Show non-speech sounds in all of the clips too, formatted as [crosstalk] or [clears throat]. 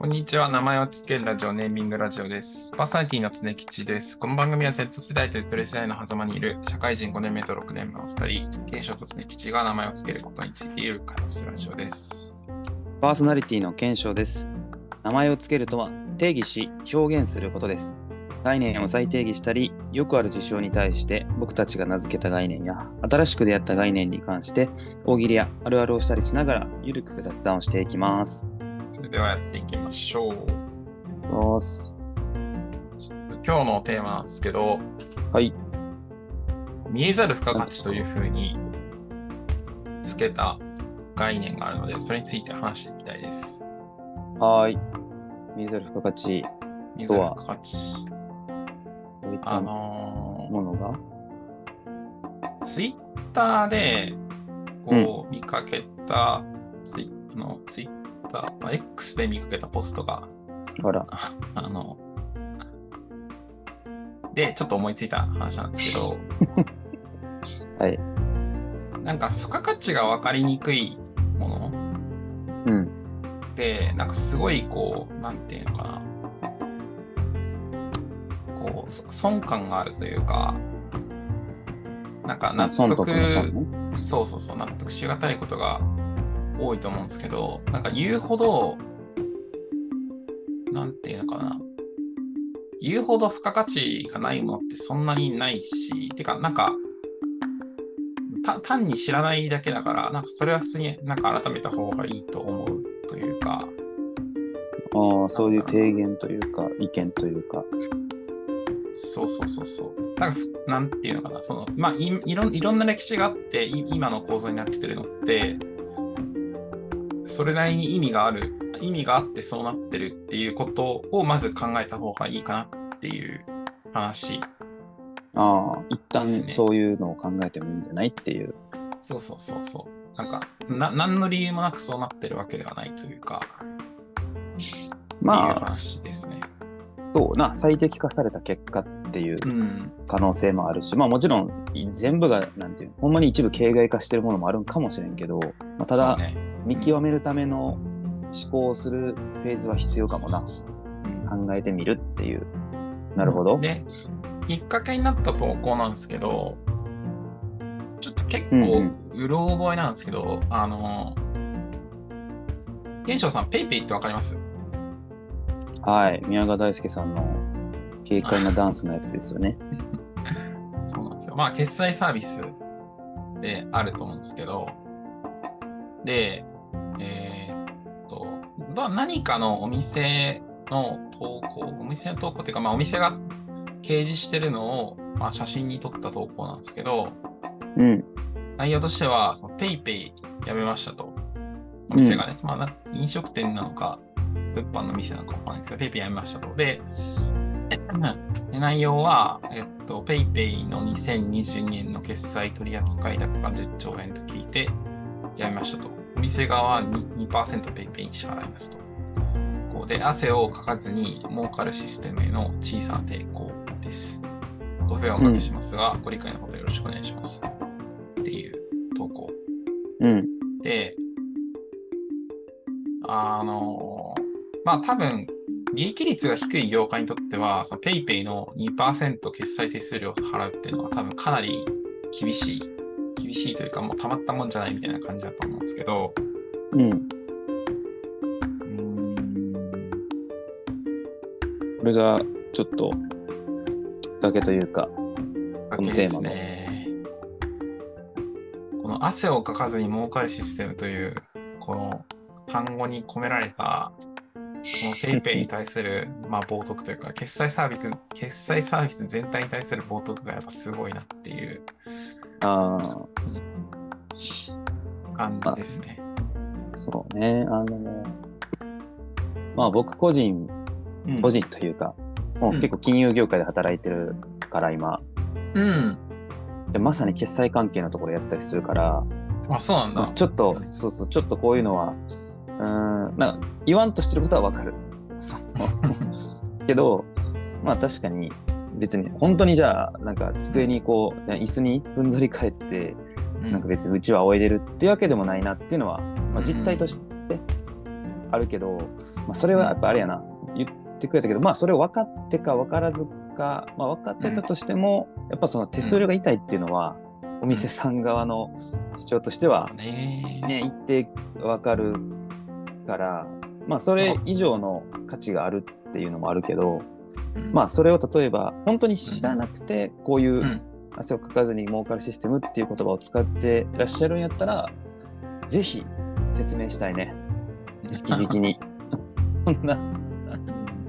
こんにちは。名前をつけるラジオ、ネーミングラジオです。パーソナリティの常吉です。この番組は Z 世代と Z 世代の狭間にいる社会人5年目と6年目の2人、賢章と常吉が名前をつけることについている会話すラジオです。パーソナリティの検証です。名前をつけるとは定義し表現することです。概念を再定義したり、よくある事象に対して僕たちが名付けた概念や新しく出会った概念に関して大喜利やあるあるをしたりしながらゆるく雑談をしていきます。それではやっていきましょう。今日のテーマなんですけど、はい。見えざる付加価値というふうにつけた概念があるので、それについて話していきたいです。はーい。見えざる付加価値、見えざる付加価値。あもののが？ー、ツイッターでこう見かけた、ツイあのツイッター、まあ X で見かけたポストが、あら。[laughs] あの、で、ちょっと思いついた話なんですけ [laughs] はい。ど、なんか付加価値が分かりにくいものうん。って、なんかすごいこう、なんていうのかな。こう、そ損感があるというか、なんか納損得得の損ね。そうそうそう、納得しがたいことが多いと思うんですけど、なんか言うほど、なんていうのかな。言うほど付加価値がないものってそんなにないし、てか、なんか、た単に知らないだけだから、なんかそれは普通になんか改めた方がいいと思うというか、ああ、そういう提言というか、意見というか。そうそうそうそう。なんかふ、なんていうのかな、その、まあい、いろんいろんな歴史があって、い今の構造になってるのって、それなりに意味がある、意味があってそうなってるっていうことをまず考えた方がいいかなっていう話。ああ、一旦そういうのを考えてもいいんじゃないっていう。そうそうそうそう。なんか、な何の理由もなくそうなってるわけではないというか、っていうまあ、話ですね。そうな、最適化された結果っていううん。可能性もあるし、まあもちろん全部が、なんていうの、ほんまに一部形骸化してるものもあるんかもしれんけど、まあ、ただ、見極めるための思考をするフェーズは必要かもな。うん考えてみるっていう。なるほど。で、きっかけになった投稿なんですけど、ちょっと結うん構うろ覚えなんですけど、あの、玄翔さん、ペイペイってわかります？はい。宮川大輔さんの軽快なダンスのやつですよね。[laughs] そうなんですよ。まあ、決済サービスであると思うんですけど、で、えーっと、ど何かのお店の投稿、お店の投稿っていうか、まあ、お店が掲示してるのを、まあ、写真に撮った投稿なんですけど、うん。内容としては、その PayPay やめましたと。お店がね、まあな、飲食店なのか、物販の店なのかわかんないですけど、 PayPay やめましたと。で、[coughs] で内容は、えっと、 PayPay の2022年の決済取扱高が10兆円と聞いて、やめましたと。お店側は 2%, 2 PayPay に支払いますと。こうで、汗をかかずに儲かるシステムへの小さな抵抗です。ご不便をおかけしますが、ご理解のほどよろしくお願いします。っていう投稿。うん。で、あの、まあ多分、利益率が低い業界にとっては、その PayPay の2%決済手数料を払うっていうのは多分かなり厳しい。厳しいというか、もうたまったもんじゃないみたいな感じだと思うんですけど、うん。うーん、これがちょっときっかけというか、このテーマのね。この汗をかかずに儲かるシステムという、この単語に込められた、この PayPay に対する、[laughs] まあ、冒涜というか、決済サービス、決済サービス全体に対する冒涜がやっぱすごいなっていうああ、感じですね。そうね。あの、まあ僕個人、うん個人というか、もう結構金融業界で働いてるから今、うん。でまさに決済関係のところやってたりするから、あ、そうなんまあだ。ちょっと、そうそう、ちょっとこういうのは、うーん、なんか言わんとしてることはわかる。[laughs] そうけど、まあ確かに、別に、本当にじゃあ、なんか机にこう、椅子にふんぞり返って、うん。なんか別にうちはおいでるっていうわけでもないなっていうのは、まあ、実態としてあるけど、まあ、それはやっぱあれやな、言ってくれたけど、まあそれを分かってか分からずか、まあ分かってたとしても、やっぱその手数料が痛いっていうのは、お店さん側の主張としては、ね。ね、一定分かるから、まあそれ以上の価値があるっていうのもあるけど、うん。まあそれを例えば本当に知らなくてこういううん。汗をかかずに儲かるシステムっていう言葉を使ってらっしゃるんやったらぜひ説明したいね。直々に。[laughs] そんな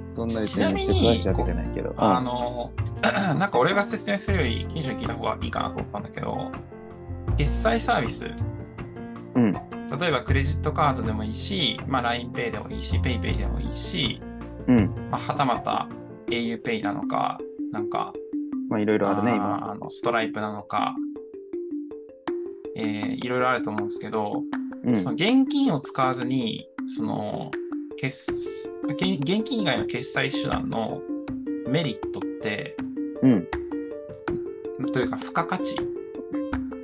そんな別にめっちゃ詳しいわけじゃないけど。あの、[clears throat] なんか俺が説明するより、近所に聞いた方がいいかなと思ったんだけど、決済サービス、うん。例えばクレジットカードでもいいし、まあ、LINEPay でもいいし、PayPay でもいいし、うん。まあ、はたまた auPay なのか、なんか、まあいろいろあるね今。あのストライプなのか、えーいろいろあると思うんですけど、うん。その現金を使わずに、その、決現現金以外の決済手段のメリットって、うん。というか、付加価値。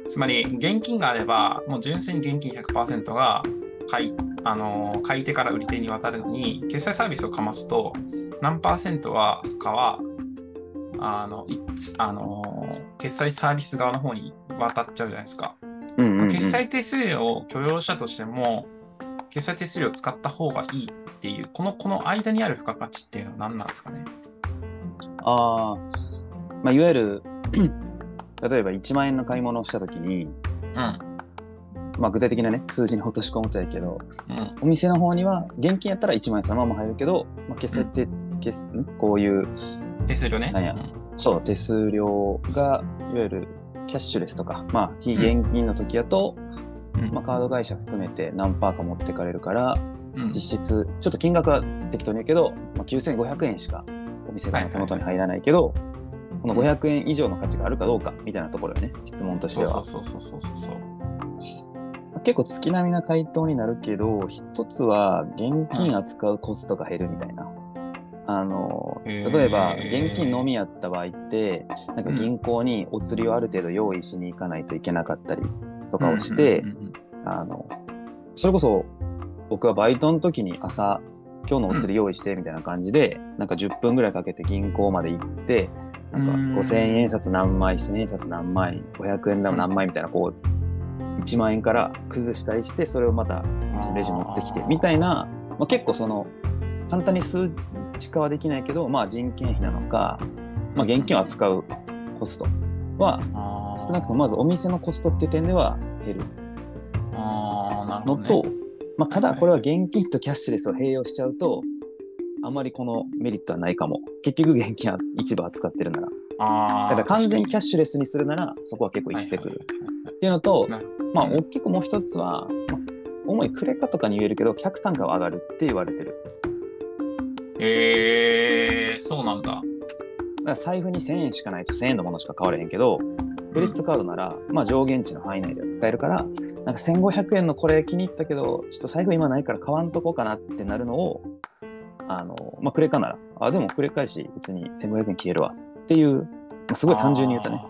つまり、現金があれば、もう純粋に現金100%が買い、あの、買い手から売り手に渡るのに、決済サービスをかますと、何パーセントは、かは、あの、いつあの、決済サービス側の方に渡っちゃうじゃないですか。うんうんうん決済手数料を許容したとしても、決済手数料を使った方がいいっていう、この、この間にある付加価値っていうのは何なんですかね？ああまあいわゆる [clears throat] 例えば1万円の買い物をした時にうん。まあ具体的なね数字に落とし込むとやけどうん。お店の方には現金やったら1万円そのまま入るけど、まあ、決済って、決ん。こういう手数料ね。なんや。そう手数料がいわゆるキャッシュレスとかまあ非現金の時やと、うん。まあ、カード会社含めて何パーか持ってかれるからうん。実質ちょっと金額は適当に言うけど、まあ、9500円しかお店側の手元に入らないけど、この500円以上の価値があるかどうかみたいなところよね質問としては。そうそうそうそうそうそう。結構月並みな回答になるけど一つは現金扱うコストが減るみたいな。あの例えば現金のみやった場合ってなんか銀行にお釣りをある程度用意しに行かないといけなかったりとかをして、うんうんうんうんあのそれこそ僕はバイトの時に朝今日のお釣り用意してみたいな感じで、なんか10分ぐらいかけて銀行まで行ってなんかうん。5000円札何枚1000円札何枚500円玉何枚みたいなこう1万円から崩したりしてそれをまたレジに持ってきてみたいな、まあ、結構その簡単に数値化はできないけど、まあ、人件費なのか、まあ、現金を扱うコストは少なくともまずお店のコストっていう点では減る。のと、まあ、ただこれは現金とキャッシュレスを併用しちゃうとあまりこのメリットはないかも。結局現金は一部扱ってるなら。あだから完全にキャッシシュレスにするならそこは結構ュ生きてくる。っていうのと、まあうん大きくもう一つは、まあ、主にクレカとかに言えるけど客単価は上がるって言われてるえー、そうなんだ。だから財布に1000円しかないと1000円のものしか買われへんけどクレジットカードなら、まあ、上限値の範囲内では使えるからなんか1500円のこれ気に入ったけどちょっと財布今ないから買わんとこうかなってなるのをあの、まあ、クレカならあでもクレカやし別に1500円消えるわっていう、まあ、すごい単純に言うとね。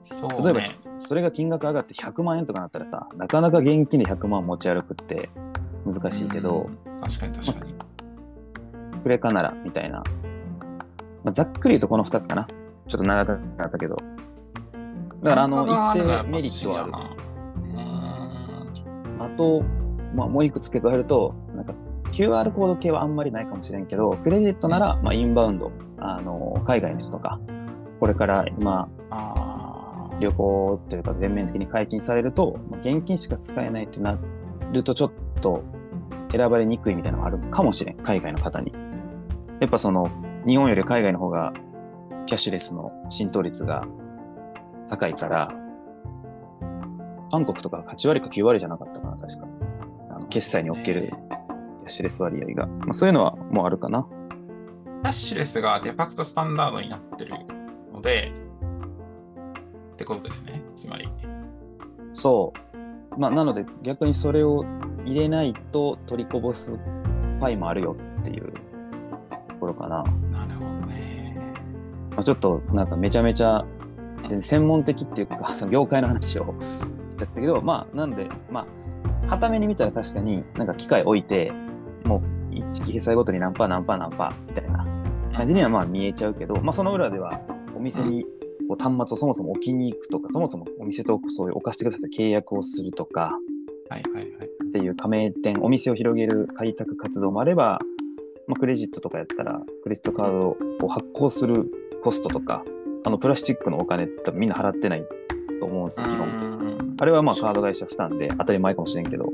そうね。例えばそれが金額上がって100万円とかなったらさなかなか現金で100万持ち歩くって難しいけど、うん。確かに確かに。クレカならみたいな、まあ、ざっくり言うとこの2つかな。ちょっと長くなったけど。だからあの一定メリットはある。あと、まあ、もう一個付け加えると、なんか QR コード系はあんまりないかもしれんけど、クレジットなら、まあ、インバウンド、あの、海外の人とか、これから今、旅行というか全面的に解禁されると、現金しか使えないってなると、ちょっと選ばれにくいみたいなのがあるかもしれん、海外の方に。やっぱその、日本より海外の方が、キャッシュレスの浸透率が高いから、韓国とか8割か9割じゃなかったかな、確か。あの決済におけるキャッシュレス割合が。まあ、そういうのはもうあるかな。キャッシュレスがデファクトスタンダードになってるので、ってことですね。つまり。そう。まあ、なので逆にそれを入れないと取りこぼすパイもあるよっていうところかな。なるほどね。まあ、ちょっとなんかめちゃめちゃ専門的っていうか、[laughs] その業界の話をしてたけど、まあ、なんで、まあ、はために見たら確かになんか機械置いて、もう一機決済ごとに何パー何パー何パーみたいな感じにはまあ見えちゃうけど、まあその裏ではお店にこう端末をそもそも置きに行くとか、そもそもお店とそういう置かせてくださいって契約をするとかはいはいはい。っていう加盟店、お店を広げる開拓活動もあれば、まあ、クレジットとかやったら、クレジットカードを発行するコストとか、あのプラスチックのお金ってみんな払ってないと思うんですよ、基本。本あれはまあカード会社負担で当たり前かもしれんけど、ま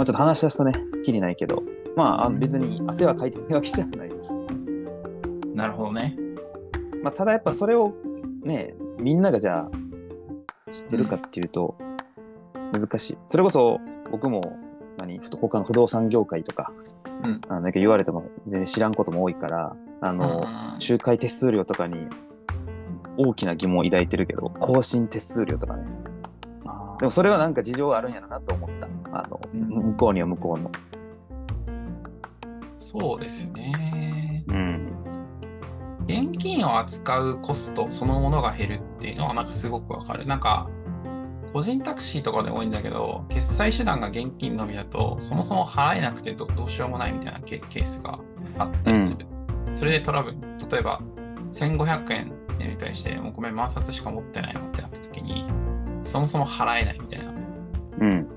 あ、ちょっと話し出すとね、きりないけど、まあ別に汗はかいてないわけじゃないです。なるほどね。まあ、ただやっぱそれをね、みんながじゃあ知ってるかっていうと難しい。それこそ僕も何他の不動産業界とか、うんあのなんか言われても全然知らんことも多いから、あの、うん仲介手数料とかに大きな疑問を抱いてるけど、更新手数料とかね。あでもそれはなんか事情あるんやろなと思った。あの、うん向こうには向こうの。そうですね。うん。現金を扱うコストそのものが減るっていうのはなんかすごくわかる。なんか、個人タクシーとかで多いんだけど、決済手段が現金のみだと、そもそも払えなくてどどうしようもないみたいなケケースがあったりする。それでトラブル、例えば1500円に対して、もうごめん、万冊しか持ってないよってなった時に、そもそも払えないみたいな。うん。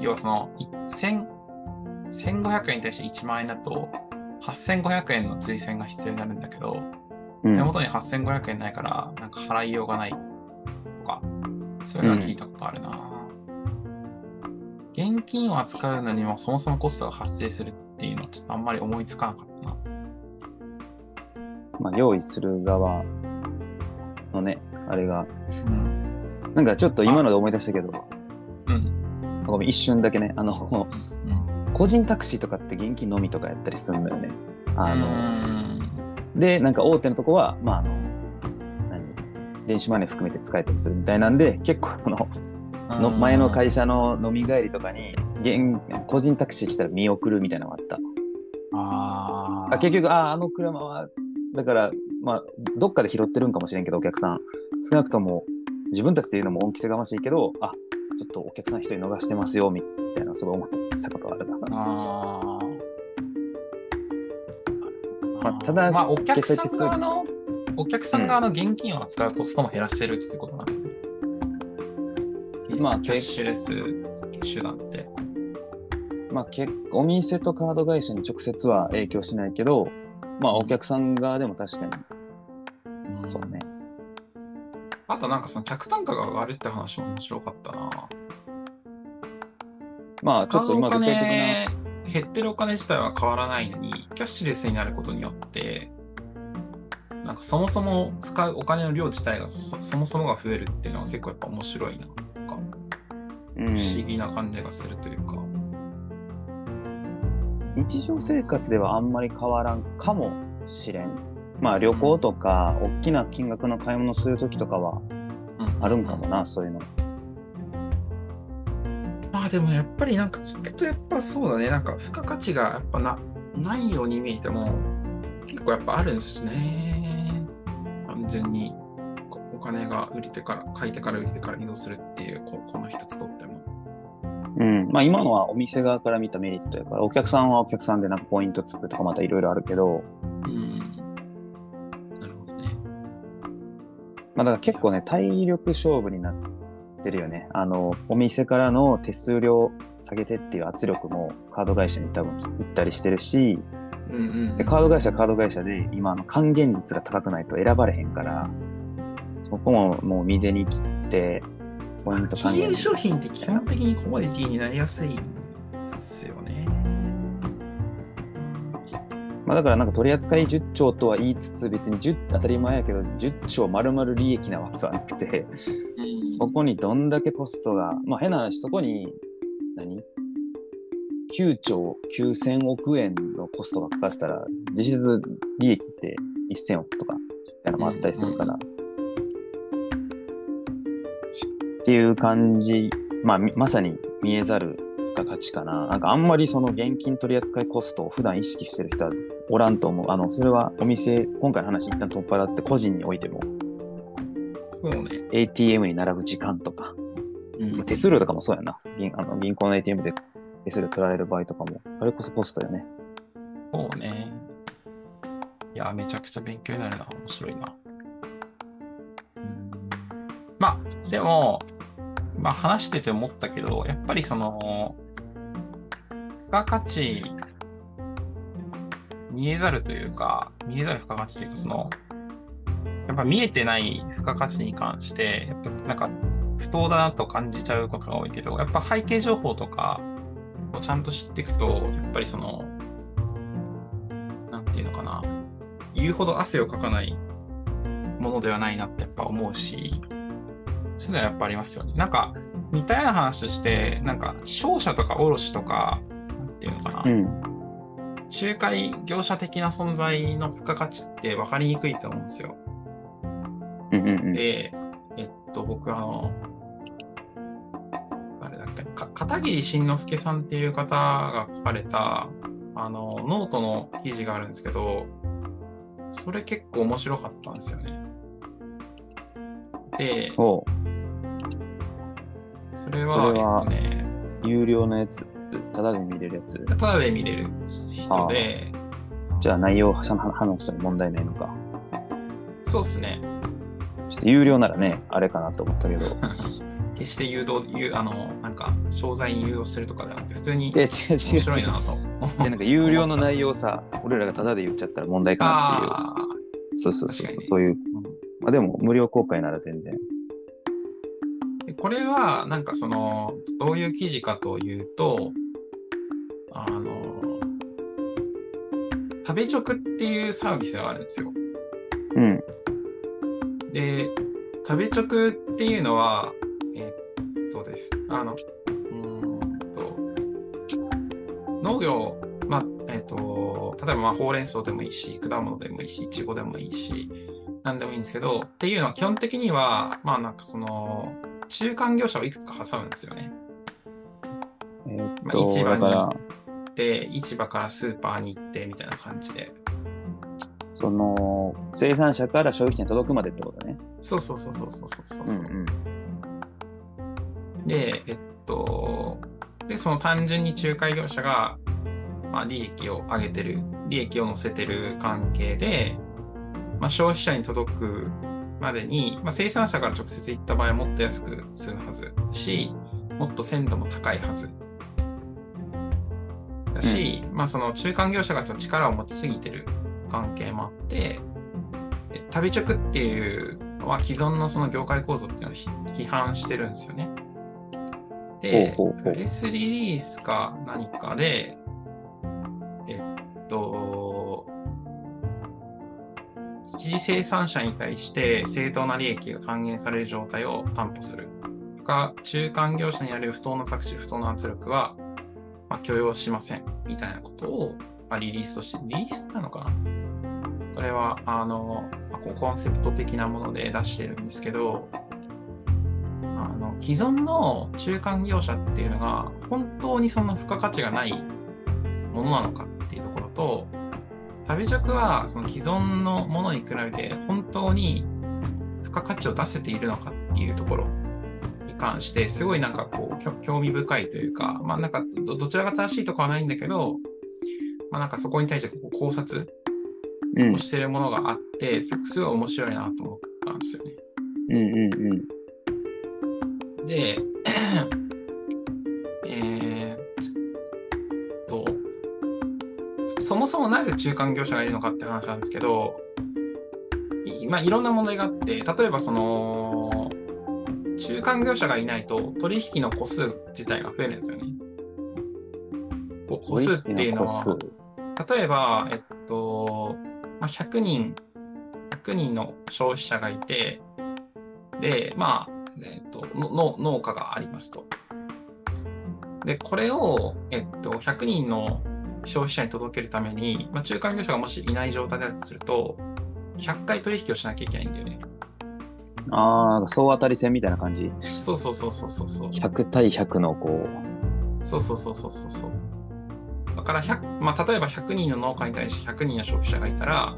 要はその、い1000 1500円に対して1万円だと、8500円の追銭が必要になるんだけど、うん手元に8500円ないから、なんか払いようがないとか、そういうのは聞いたことあるな、現金を扱うのにもそもそもコストが発生するっていうのはちょっとあんまり思いつかなかったな。まあ、用意する側のね、あれが、うん。なんかちょっと今ので思い出したけど、うん。ごめん、一瞬だけね、あの、うん。個人タクシーとかって現金のみとかやったりするんだよね。あの、うんで、なんか大手のとこは、まあ、あの、何？電子マネー含めて使えたりするみたいなんで、結構この、の前の会社の飲み帰りとかに、現個人タクシー来たら見送るみたいなのがあった。あーあ結局、ああ、あの車は、だから、まあ、どっかで拾ってるんかもしれんけど、お客さん。少なくとも、自分たちで言うのも恩着せがましいけど、あ、ちょっとお客さん一人逃してますよ、みたいな、すごい思ったことがあるな。あーまあただまあ、お客さん側の、お客さん側の現金を扱うコストも減らしてるってことなんですよ。まあキャッシュレス手段って。まあ、結構お店とカード会社に直接は影響しないけど、まあ、お客さん側でも確かに、そうね。あとなんかその客単価が上がるって話も面白かったな。まあ、ちょっと今具体的金、減ってるお金自体は変わらないのに、キャッシュレスになることによって、なんかそもそも使うお金の量自体がそそもそもが増えるっていうのは結構やっぱ面白いな。なんかな、うん不思議な感じがするというか。日常生活ではあんまり変わらんかもしれん。まあ、旅行とか、大きな金額の買い物するときとかはうんあるんかもな、そういうの。まあでもやっぱりなんか聞くとやっぱそうだね。なんか付加価値がやっぱなないように見えても結構やっぱあるんですね。単純にこお金が売り手から、買い手から売り手から移動するっていうここの一つとっても。うん。まあ、今のはお店側から見たメリットやから、お客さんはお客さんでなんかポイントつくとかまたいろいろあるけど、うん。まあ、だから結構ね、体力勝負になってるよね。あの、お店からの手数料下げてっていう圧力もカード会社に多分行ったりしてるし、うんうん、でカード会社はカード会社で今あの還元率が高くないと選ばれへんから、そこももう未然に切って、ポイント還元金融商品って基本的にコモディティになりやすいですよね。まあ、だからなんか取り扱い10兆とは言いつつ別に10当たり前やけど10兆丸々利益なわけはなくて、そこにどんだけコストが、まあ変な話、そこに何 ?9 兆9000億円のコストがかかってたら、実質利益って1000億とか、みたいなのもあったりするから。っていう感じ、まあみまさに見えざる付加価値かな。なんかあんまりその現金取扱いコストを普段意識してる人はおらんと思う。あの、それはお店、今回の話一旦取っ払って個人においても、そうね。ATM に並ぶ時間とか、うん手数料とかもそうやな。銀あの銀行の ATM で手数料取られる場合とかも、あれこそポストよね。そうね。いや、めちゃくちゃ勉強になるな。面白いな。うんまあ、でも、まあ話してて思ったけど、やっぱりその、付加価値、見えざるというか、見えざる付加価値というか、その、やっぱ見えてない付加価値に関して、やっぱなんか不当だなと感じちゃうことが多いけど、やっぱ背景情報とかをちゃんと知っていくと、やっぱりその、なんていうのかな、言うほど汗をかかないものではないなってやっぱ思うし、そういうのはやっぱありますよね。なんか、似たような話として、なんか、商社とか卸とか、なんていうのかな、うん。仲介業者的な存在の付加価値って分かりにくいと思うんですよ。うんうんうん。で、えっと、僕あの、誰だっけ、か片桐慎之介さんっていう方が書かれた、あの、ノートの記事があるんですけど、それ結構面白かったんですよね。で、それは、それはえっとね、有料のやつ、ただで見れるやつ。ただで見れる人で、じゃあ内容を話話しても問題ないのか。そうっすね。ちょっと有料ならね、あれかなと思ったけど。[laughs] 決して誘導、誘あの、なんか、商材に誘導してるとかではなくて、普通に面白いな違う。と。でなんか有料の内容さ、俺らがタダで言っちゃったら問題かなっていう。そうそうそうそう、そういう。うんまあでも無料公開なら全然。でこれは、なんかその、どういう記事かというと、あの、食べ直っていうサービスがあるんですよ。うん。で、食べ直っていうのは、えっとです。あの、うーんと、農業、まあ、えっと、例えばまあほうれん草でもいいし、果物でもいいし、いちごでもいいし、なんでもいいんですけど、っていうのは基本的には、まあなんかその、中間業者をいくつか挟むんですよね。えーっまあと、市場にだから、で、市場からスーパーに行ってみたいな感じで。その、生産者から消費者に届くまでってことね。そうそうそうそうそうそうそう。うんうん。で、えっと、で、その単純に仲介業者が、まあ、利益を上げてる、利益を乗せてる関係で、まあ、消費者に届くまでに、まあ、生産者から直接行った場合はもっと安く済むはずし、もっと鮮度も高いはず。だし、まあその中間業者がちょっと力を持ちすぎてる関係もあって、え食べ直っていうのは既存のその業界構造っていうのをひ批判してるんですよね。で、プレスリリースか何かで、えっと、一次生産者に対して正当な利益が還元される状態を担保する。とか、中間業者にある不当な搾取、不当な圧力は、まあ、許容しません。みたいなことを、まあ、リリースとして、リリースなのかなこれは、あの、コンセプト的なもので出してるんですけど、あの、既存の中間業者っていうのが、本当にそんな付加価値がないものなのかっていうところと、食べ直はその既存のものに比べて本当に付加価値を出せているのかっていうところに関して、すごいなんかこう、興味深いというか、まあなんかどどちらが正しいとかはないんだけど、まあなんかそこに対してこう考察うんをしてるものがあって、すすごい面白いなと思ったんですよね。うんうんうん。で、そそもそもなぜ中間業者がいるのかって話なんですけど、いまあ、いろんな問題があって、例えばその、中間業者がいないと取引の個数自体が増えるんですよね。個数っていうのは、例えば、えっと、まあ、100人、100人の消費者がいて、で、まあ、えっと、のの農家がありますと。で、これを、えっと、100人の消費者に届けるために、まあ、中間業者がもしいない状態だとすると、100回取引をしなきゃいけないんだよね。数ああ、総当たり戦みたいな感じ？そうそうそうそうそうそう。100対100のこそうそうそうそうそうそう。だから100、まあ、例えば100人の農家に対して100人の消費者がいたら、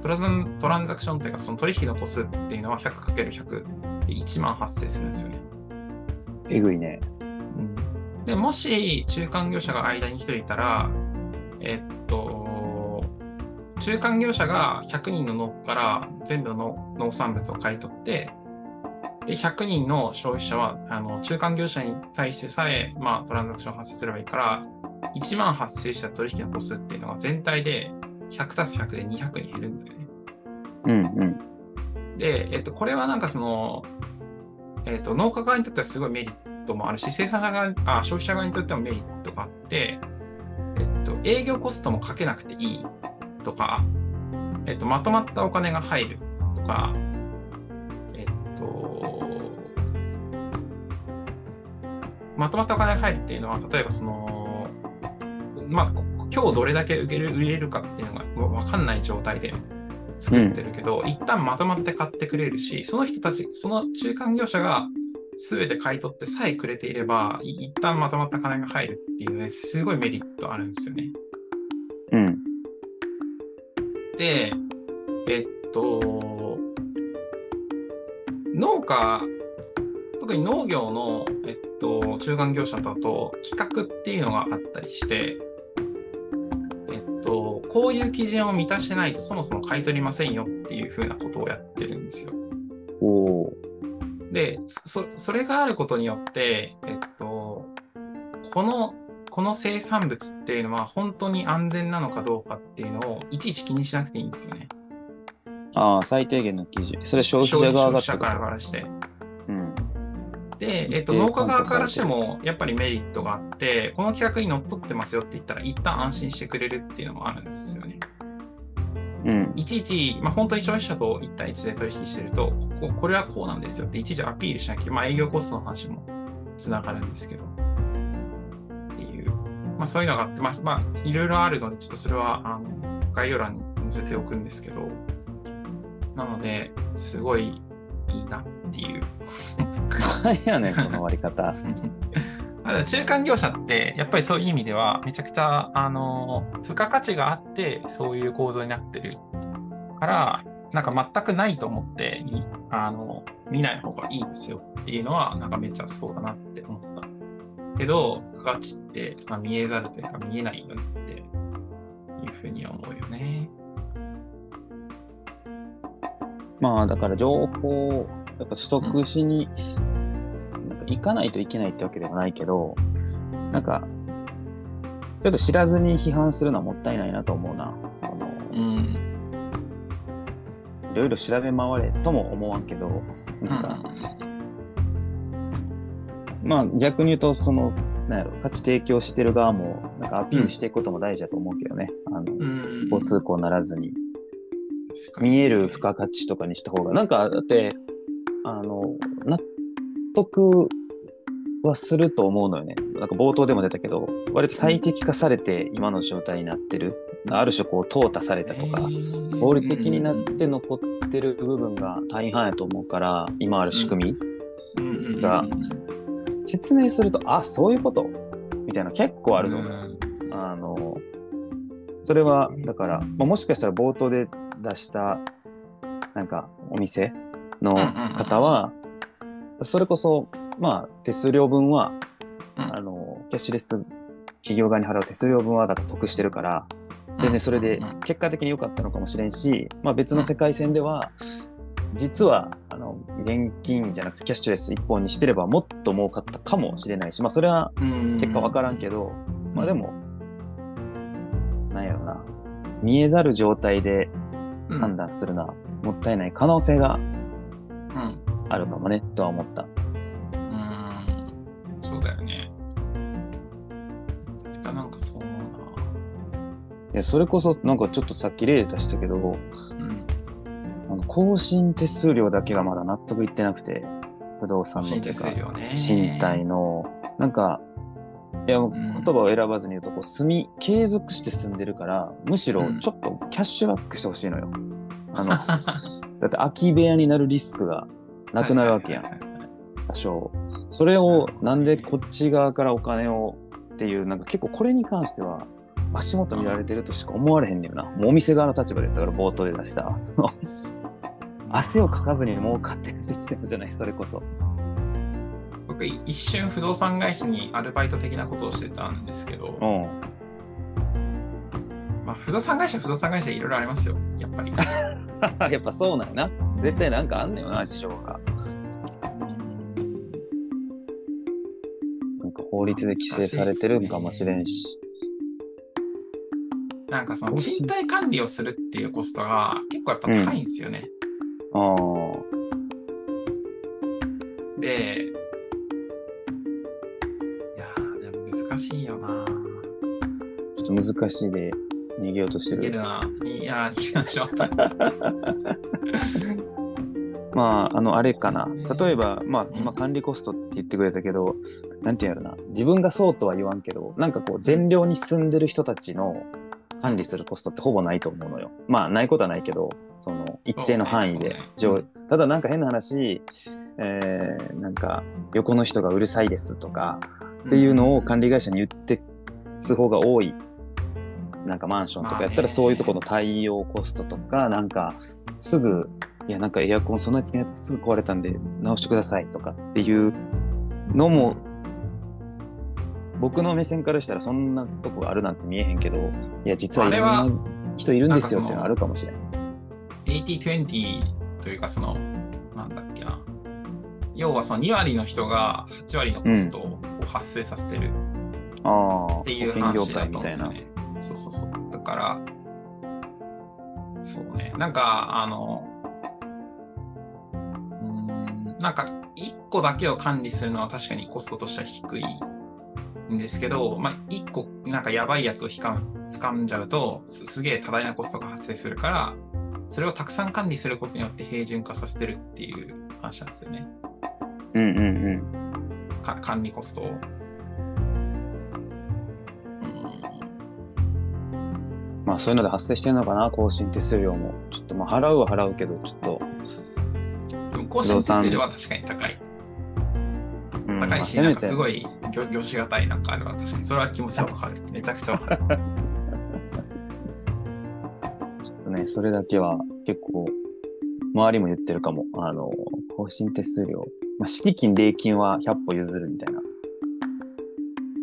トラザントランザクションというか、その取引の個数っていうのは 100×100 で1万発生するんですよね。えぐいね。うん、でもし中間業者が間に1人いたら、えっと、中間業者が100人の農家から全部の農産物を買い取って、で100人の消費者はあの中間業者に対してさえ、まあ、トランザクション発生すればいいから、1万発生した取引の個数っていうのが全体で100たす100で200に減るんだよね。うんうん。で、えっと、これはなんかその、えっと、農家側にとってはすごいメリットもあるし、生産者側、あ、消費者側にとってもメリットがあって、と、営業コストもかけなくていいとか、えっと、まとまったお金が入るとか、えっと、まとまったお金が入るっていうのは、例えばその、まあ、こ今日どれだけ売れる売れるかっていうのがわかんない状態で作ってるけど、一旦まとまって買ってくれるし、その人たち、その中間業者が全て買い取ってさえくれていれば、い一旦まとまった金が入るっていうね、すごいメリットあるんですよね。うん。で、えっと、農家、特に農業の、えっと、中間業者だと企画っていうのがあったりして、えっと、こういう基準を満たしてないとそもそも買い取りませんよっていうふうなことをやってるんですよ。で、そそれがあることによって、えっと、この、この生産物っていうのは本当に安全なのかどうかっていうのをいちいち気にしなくていいんですよね。ああ、最低限の基準。それ消費者側が消費者からして。うん。で、えっと、農家側からしてもやっぱりメリットがあって、この企画にのっとってますよって言ったら一旦安心してくれるっていうのもあるんですよね。うん。いちいち、まあ、本当に消費者と1対1で取引してると、こここれはこうなんですよっていちいちアピールしなきゃ、まあ、営業コストの話もつながるんですけど。っていう、まあ、そういうのがあって、まあ、まあ、いろいろあるので、ちょっとそれはあの概要欄に載せておくんですけど、なので、すごいいいなっていう。[laughs] 何やねん、その割り方。[laughs] 中間業者って、やっぱりそういう意味では、めちゃくちゃ、あの、付加価値があって、そういう構造になってるから、なんか全くないと思って、あの、見ない方がいいんですよっていうのは、なんかめっちゃそうだなって思った。けど、付加価値って、まあ、見えざるというか見えないよねっていうふうに思うよね。まあ、だから情報をやっぱ取得しに、なん行かないといけないってわけではないけど、なんか、ちょっと知らずに批判するのはもったいないなと思うな。あのうん。いろいろ調べ回れとも思わんけど、なんか、まあ逆に言うと、その、なんやろ、価値提供してる側も、なんかアピールしていくことも大事だと思うけどね。あの、うん。交通行ならずに、見える付加価値とかにした方が、なんか、だって、あの、納得はすると思うのよね。なんか冒頭でも出たけど、割と最適化されて今の状態になってる。ある種こう、淘汰されたとか、合理的になって残ってる部分が大半やと思うから、今ある仕組み、が説明すると、あ、そういうこと？みたいな結構あるぞ。あの、それは、だから、まあ、もしかしたら冒頭で出した、なんか、お店の方は、それこそ、まあ、手数料分は、うん。あの、キャッシュレス企業側に払う手数料分はだから得してるから、でね、それで結果的に良かったのかもしれんし、まあ別の世界線では、実は、あの、現金じゃなくてキャッシュレス一本にしてればもっと儲かったかもしれないし、まあそれは結果わからんけど、まあでも、なんやろな、見えざる状態でうん。判断するのはもったいない可能性がうんあるかもね、とは思った。うんそうだよね。なんかそう思ういや、それこそ、なんかちょっとさっき例出したけど、な。うん。あの更新手数料だけがまだ納得いってなくて、不動産の新手数料ね。賃貸の、なんか、いや、言葉を選ばずに言うと、こう、住み、継続して住んでるから、むしろうんちょっとキャッシュバックしてほしいのよ。あの、[laughs] だって空き部屋になるリスクがなくなるわけやんはい、はいはいはい多少。それを、なんでこっち側からお金をっていう、なんか結構これに関しては、足元見られてるとしか思われへんねよな。もうお店側の立場ですから、冒頭で出した。汗をかかずに儲かってる人じゃない、それこそ。僕一瞬不動産会社にアルバイト的なことをしてたんですけど、うん。まあ、不動産会社、不動産会社いろいろありますよ、やっぱり。[laughs] [laughs] やっぱそうなんやな。絶対なんかあんねんよな、事情が。なんか法律で規制されてるんかもしれんし。なんかその賃貸管理をするっていうコストが結構やっぱ高いんですよね。ああ。で、いやー、でも難しいよな。ちょっと難しいで逃げようとしてる。逃げるな。いや、逃げましょう。まあ、あの、あれかな。例えば、まあ、まあ、管理コストって言ってくれたけど、な。んていうんやろな。自分がそうとは言わんけど、な。んかこう、善良に住んでる人たちの管理するコストってほぼな。いと思うのよ。まあ、な。いことはな。いけど、その、一定の範囲で。ただ、な。んか変な。話、えー、な。んか、横の人がうるさいですとか、っていうのを管理会社に言って通報が多いなんかマンションとかやったらそういうところの対応コストとかなんかすぐいやなんかエアコンそのやつのやつすぐ壊れたんで直してくださいとかっていうのも僕の目線からしたらそんなとこがあるなんて見えへんけどいや実はいろんな人いるんですよっていうのはあるかもしれない。80-20というかその、なんだっけな。要はその2割の人が8割のコストを発生させてるっていう話だ界みたいな。と思うんですよね。そうそうそう。だから、そうね。なんか、あの、うーん、なんか、1個だけを管理するのは確かにコストとしては低いんですけど、まあ、1個、なんかやばいやつをひか掴んじゃうとす、すげえ多大なコストが発生するから、それをたくさん管理することによって平準化させてるっていう話なんですよね。うんうんうん。か管理コストを。まあそういうので発生してんのかな？更新手数料も。ちょっとまあ払うは払うけどちょっと。でも更新手数料は確かに高い。うん高いし、なんかすごい業業種がたいなんかあるわ。確かにそれは気持ちはわかる。[laughs] めちゃくちゃわかる。ちょっとね、それだけは結構、周りも言ってるかも。あの、更新手数料。まあ、敷金、礼金は100歩譲るみたいな。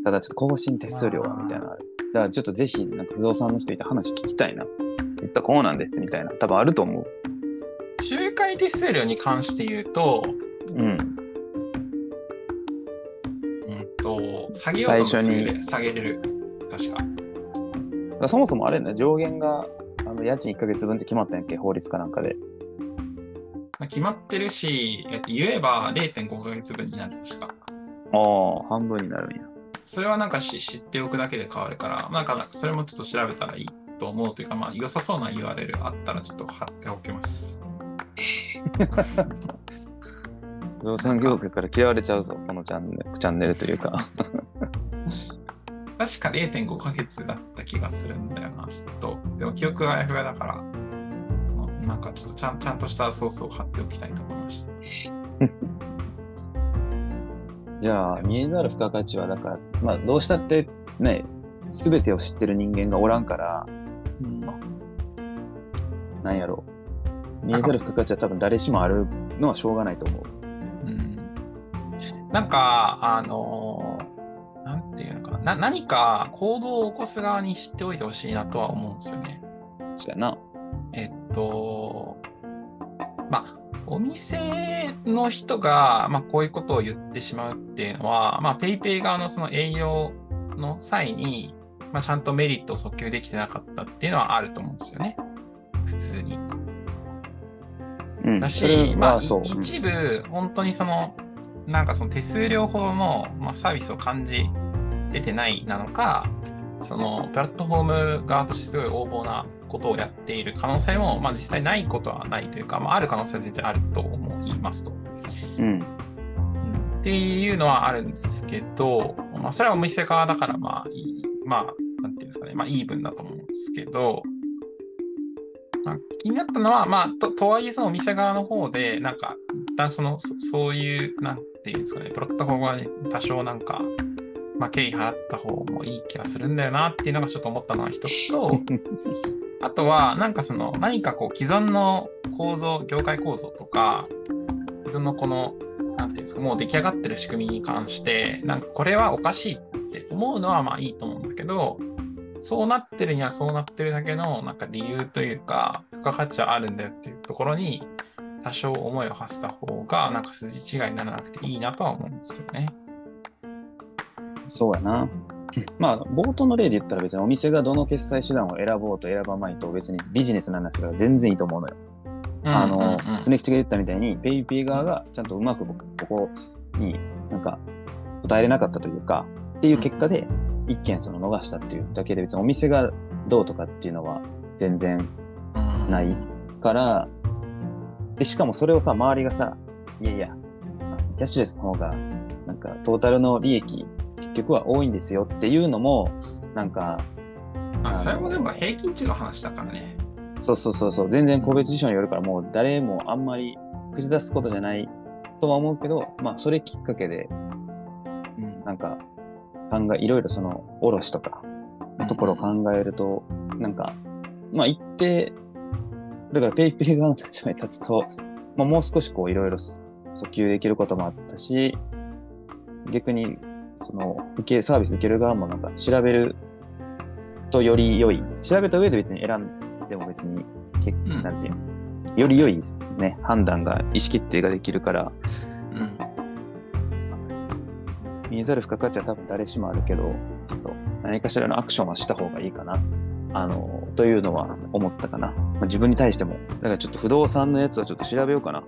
ただちょっと更新手数料はみたいな。だからちょっとぜひ、なんか不動産の人いて話聞きたいな。言ったらこうなんですみたいな。多分あると思う。仲介手数料に関して言うと、うん。うんと、下げようとも最初に下げれる。確か。だからそもそもあれね、上限が、あの家賃1ヶ月分って決まったんやっけ？法律かなんかで。まあ決まってるし、えっと、言えば0.5ヶ月分になる確か。ああ、半分になるんや。それはなんかし知っておくだけで変わるから、なんかそれもちょっと調べたらいいと思うというか、まあ良さそうな URL あったらちょっと貼っておきます。不動産業界から嫌われちゃうぞ、このチャンネルチャンネルというか。確か0.5ヶ月だった気がするんだよな、ちょっと。でも記憶があやふやだから、うんなんかちょっとちゃんちゃんとしたソースを貼っておきたいと思いました。じゃあ、見えざる付加価値は、だから、まあ、どうしたってね、すべてを知ってる人間がおらんから、なんやろう。見えざる付加価値は多分誰しもあるのはしょうがないと思う。うんなんか、あのーなんていうのかなな、何か行動を起こす側に知っておいてほしいなとは思うんですよね。そうやな。えっと、まあ、お店の人が、まあ、こういうことを言ってしまうっていうのは、まあ、ペイペイ側のその営業の際に、まあ、ちゃんとメリットを訴求できてなかったっていうのはあると思うんですよね。普通に。うん。だし、まあ、一部、本当にその、なんかその手数料ほどの、まあ、サービスを感じ得てないなのか、そのプラットフォーム側としてすごい横暴なことをやっている可能性も、まあ、実際ないことはないというか、まあ、ある可能性は全然あると思いますと。うん。っていうのはあるんですけど、まあ、それはお店側だから、まあ、いいまあ、なんていうんですかね、まあ、イーブンだと思うんですけど、まあ気になったのは、まあ、ととはいえ、そのお店側の方で、なんか、一旦その、そそういう、なんていうんですかね、プラットフォーム側に多少なんか、まあ、経費払った方もいい気がするんだよなっていうのがちょっと思ったのは一つと、[laughs] あとは、なんかその、何かこう、既存の構造、業界構造とか、既存のこの、なんていうんですか、もう出来上がってる仕組みに関して、なんかこれはおかしいって思うのはまあいいと思うんだけど、そうなってるにはそうなってるだけのなんか理由というか、付加価値はあるんだよっていうところに、多少思いを馳せた方が、なんか筋違いにならなくていいなとは思うんですよね。そうやな。まあ、冒頭の例で言ったら別にお店がどの決済手段を選ぼうと選ばまいと別にビジネスなんだから全然いいと思うのよ。あの、うんうん。うん常吉が言ったみたいに、ペイペイ側がちゃんとうまく僕、ここになんか答えれなかったというか、っていう結果で、一件その逃したっていうだけで別にお店がどうとかっていうのは全然うんないから、で、しかもそれをさ、周りがさ、いやいや、キャッシュレスの方が、なんかトータルの利益、結局は多いんですよっていうのも、なんか、まあ、それもでも平均値の話だからね。そうそうそうそう、全然個別事象によるから、もう誰もあんまり口出すことじゃないとは思うけど、まあ、それきっかけで、うん。なんか、考え、いろいろその、卸とか、のところを考えると、なんか、まあ、一定、だから、ペイペイ側の立場に立つと、まあ、もう少しこう、いろいろ訴求できることもあったし、逆に、その、受け、サービス受ける側もなんか、調べるとより良い。調べた上で別に選んでも別に、けんなんていうの、より良いですね、判断が、意思決定ができるから、うん見えざる付加価値は多分誰しもあるけど、何かしらのアクションはした方がいいかな。あの、というのは思ったかな。まあ、自分に対しても。だからちょっと不動産のやつはちょっと調べようかな。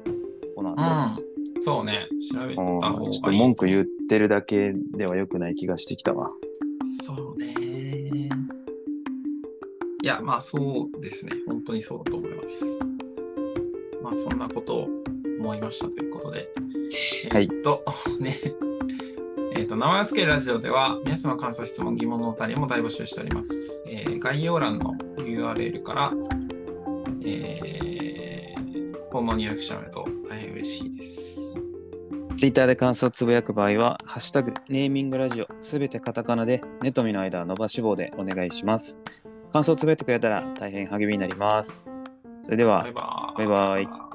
この後。うん。そうね。調べたうん方がいい。ちょっと文句言ってるだけでは良くない気がしてきたわ。そうね。いや、まあそうですね。本当にそうだと思います。まあそんなことを思いましたということで。はいえーっと、ね。えーっと、名前を付けるラジオでは、皆様感想、質問、疑問のお便りも大募集しております。えー概要欄の URL から、えー、フォームを入力してもらえると大変嬉しいです。ツイッターで感想をつぶやく場合は、ハッシュタグ、ネーミングラジオ、すべてカタカナで、ネとミの間は伸ばし棒でお願いします。感想をつぶやいてくれたら大変励みになります。それではバイ、バーイ。バイバイ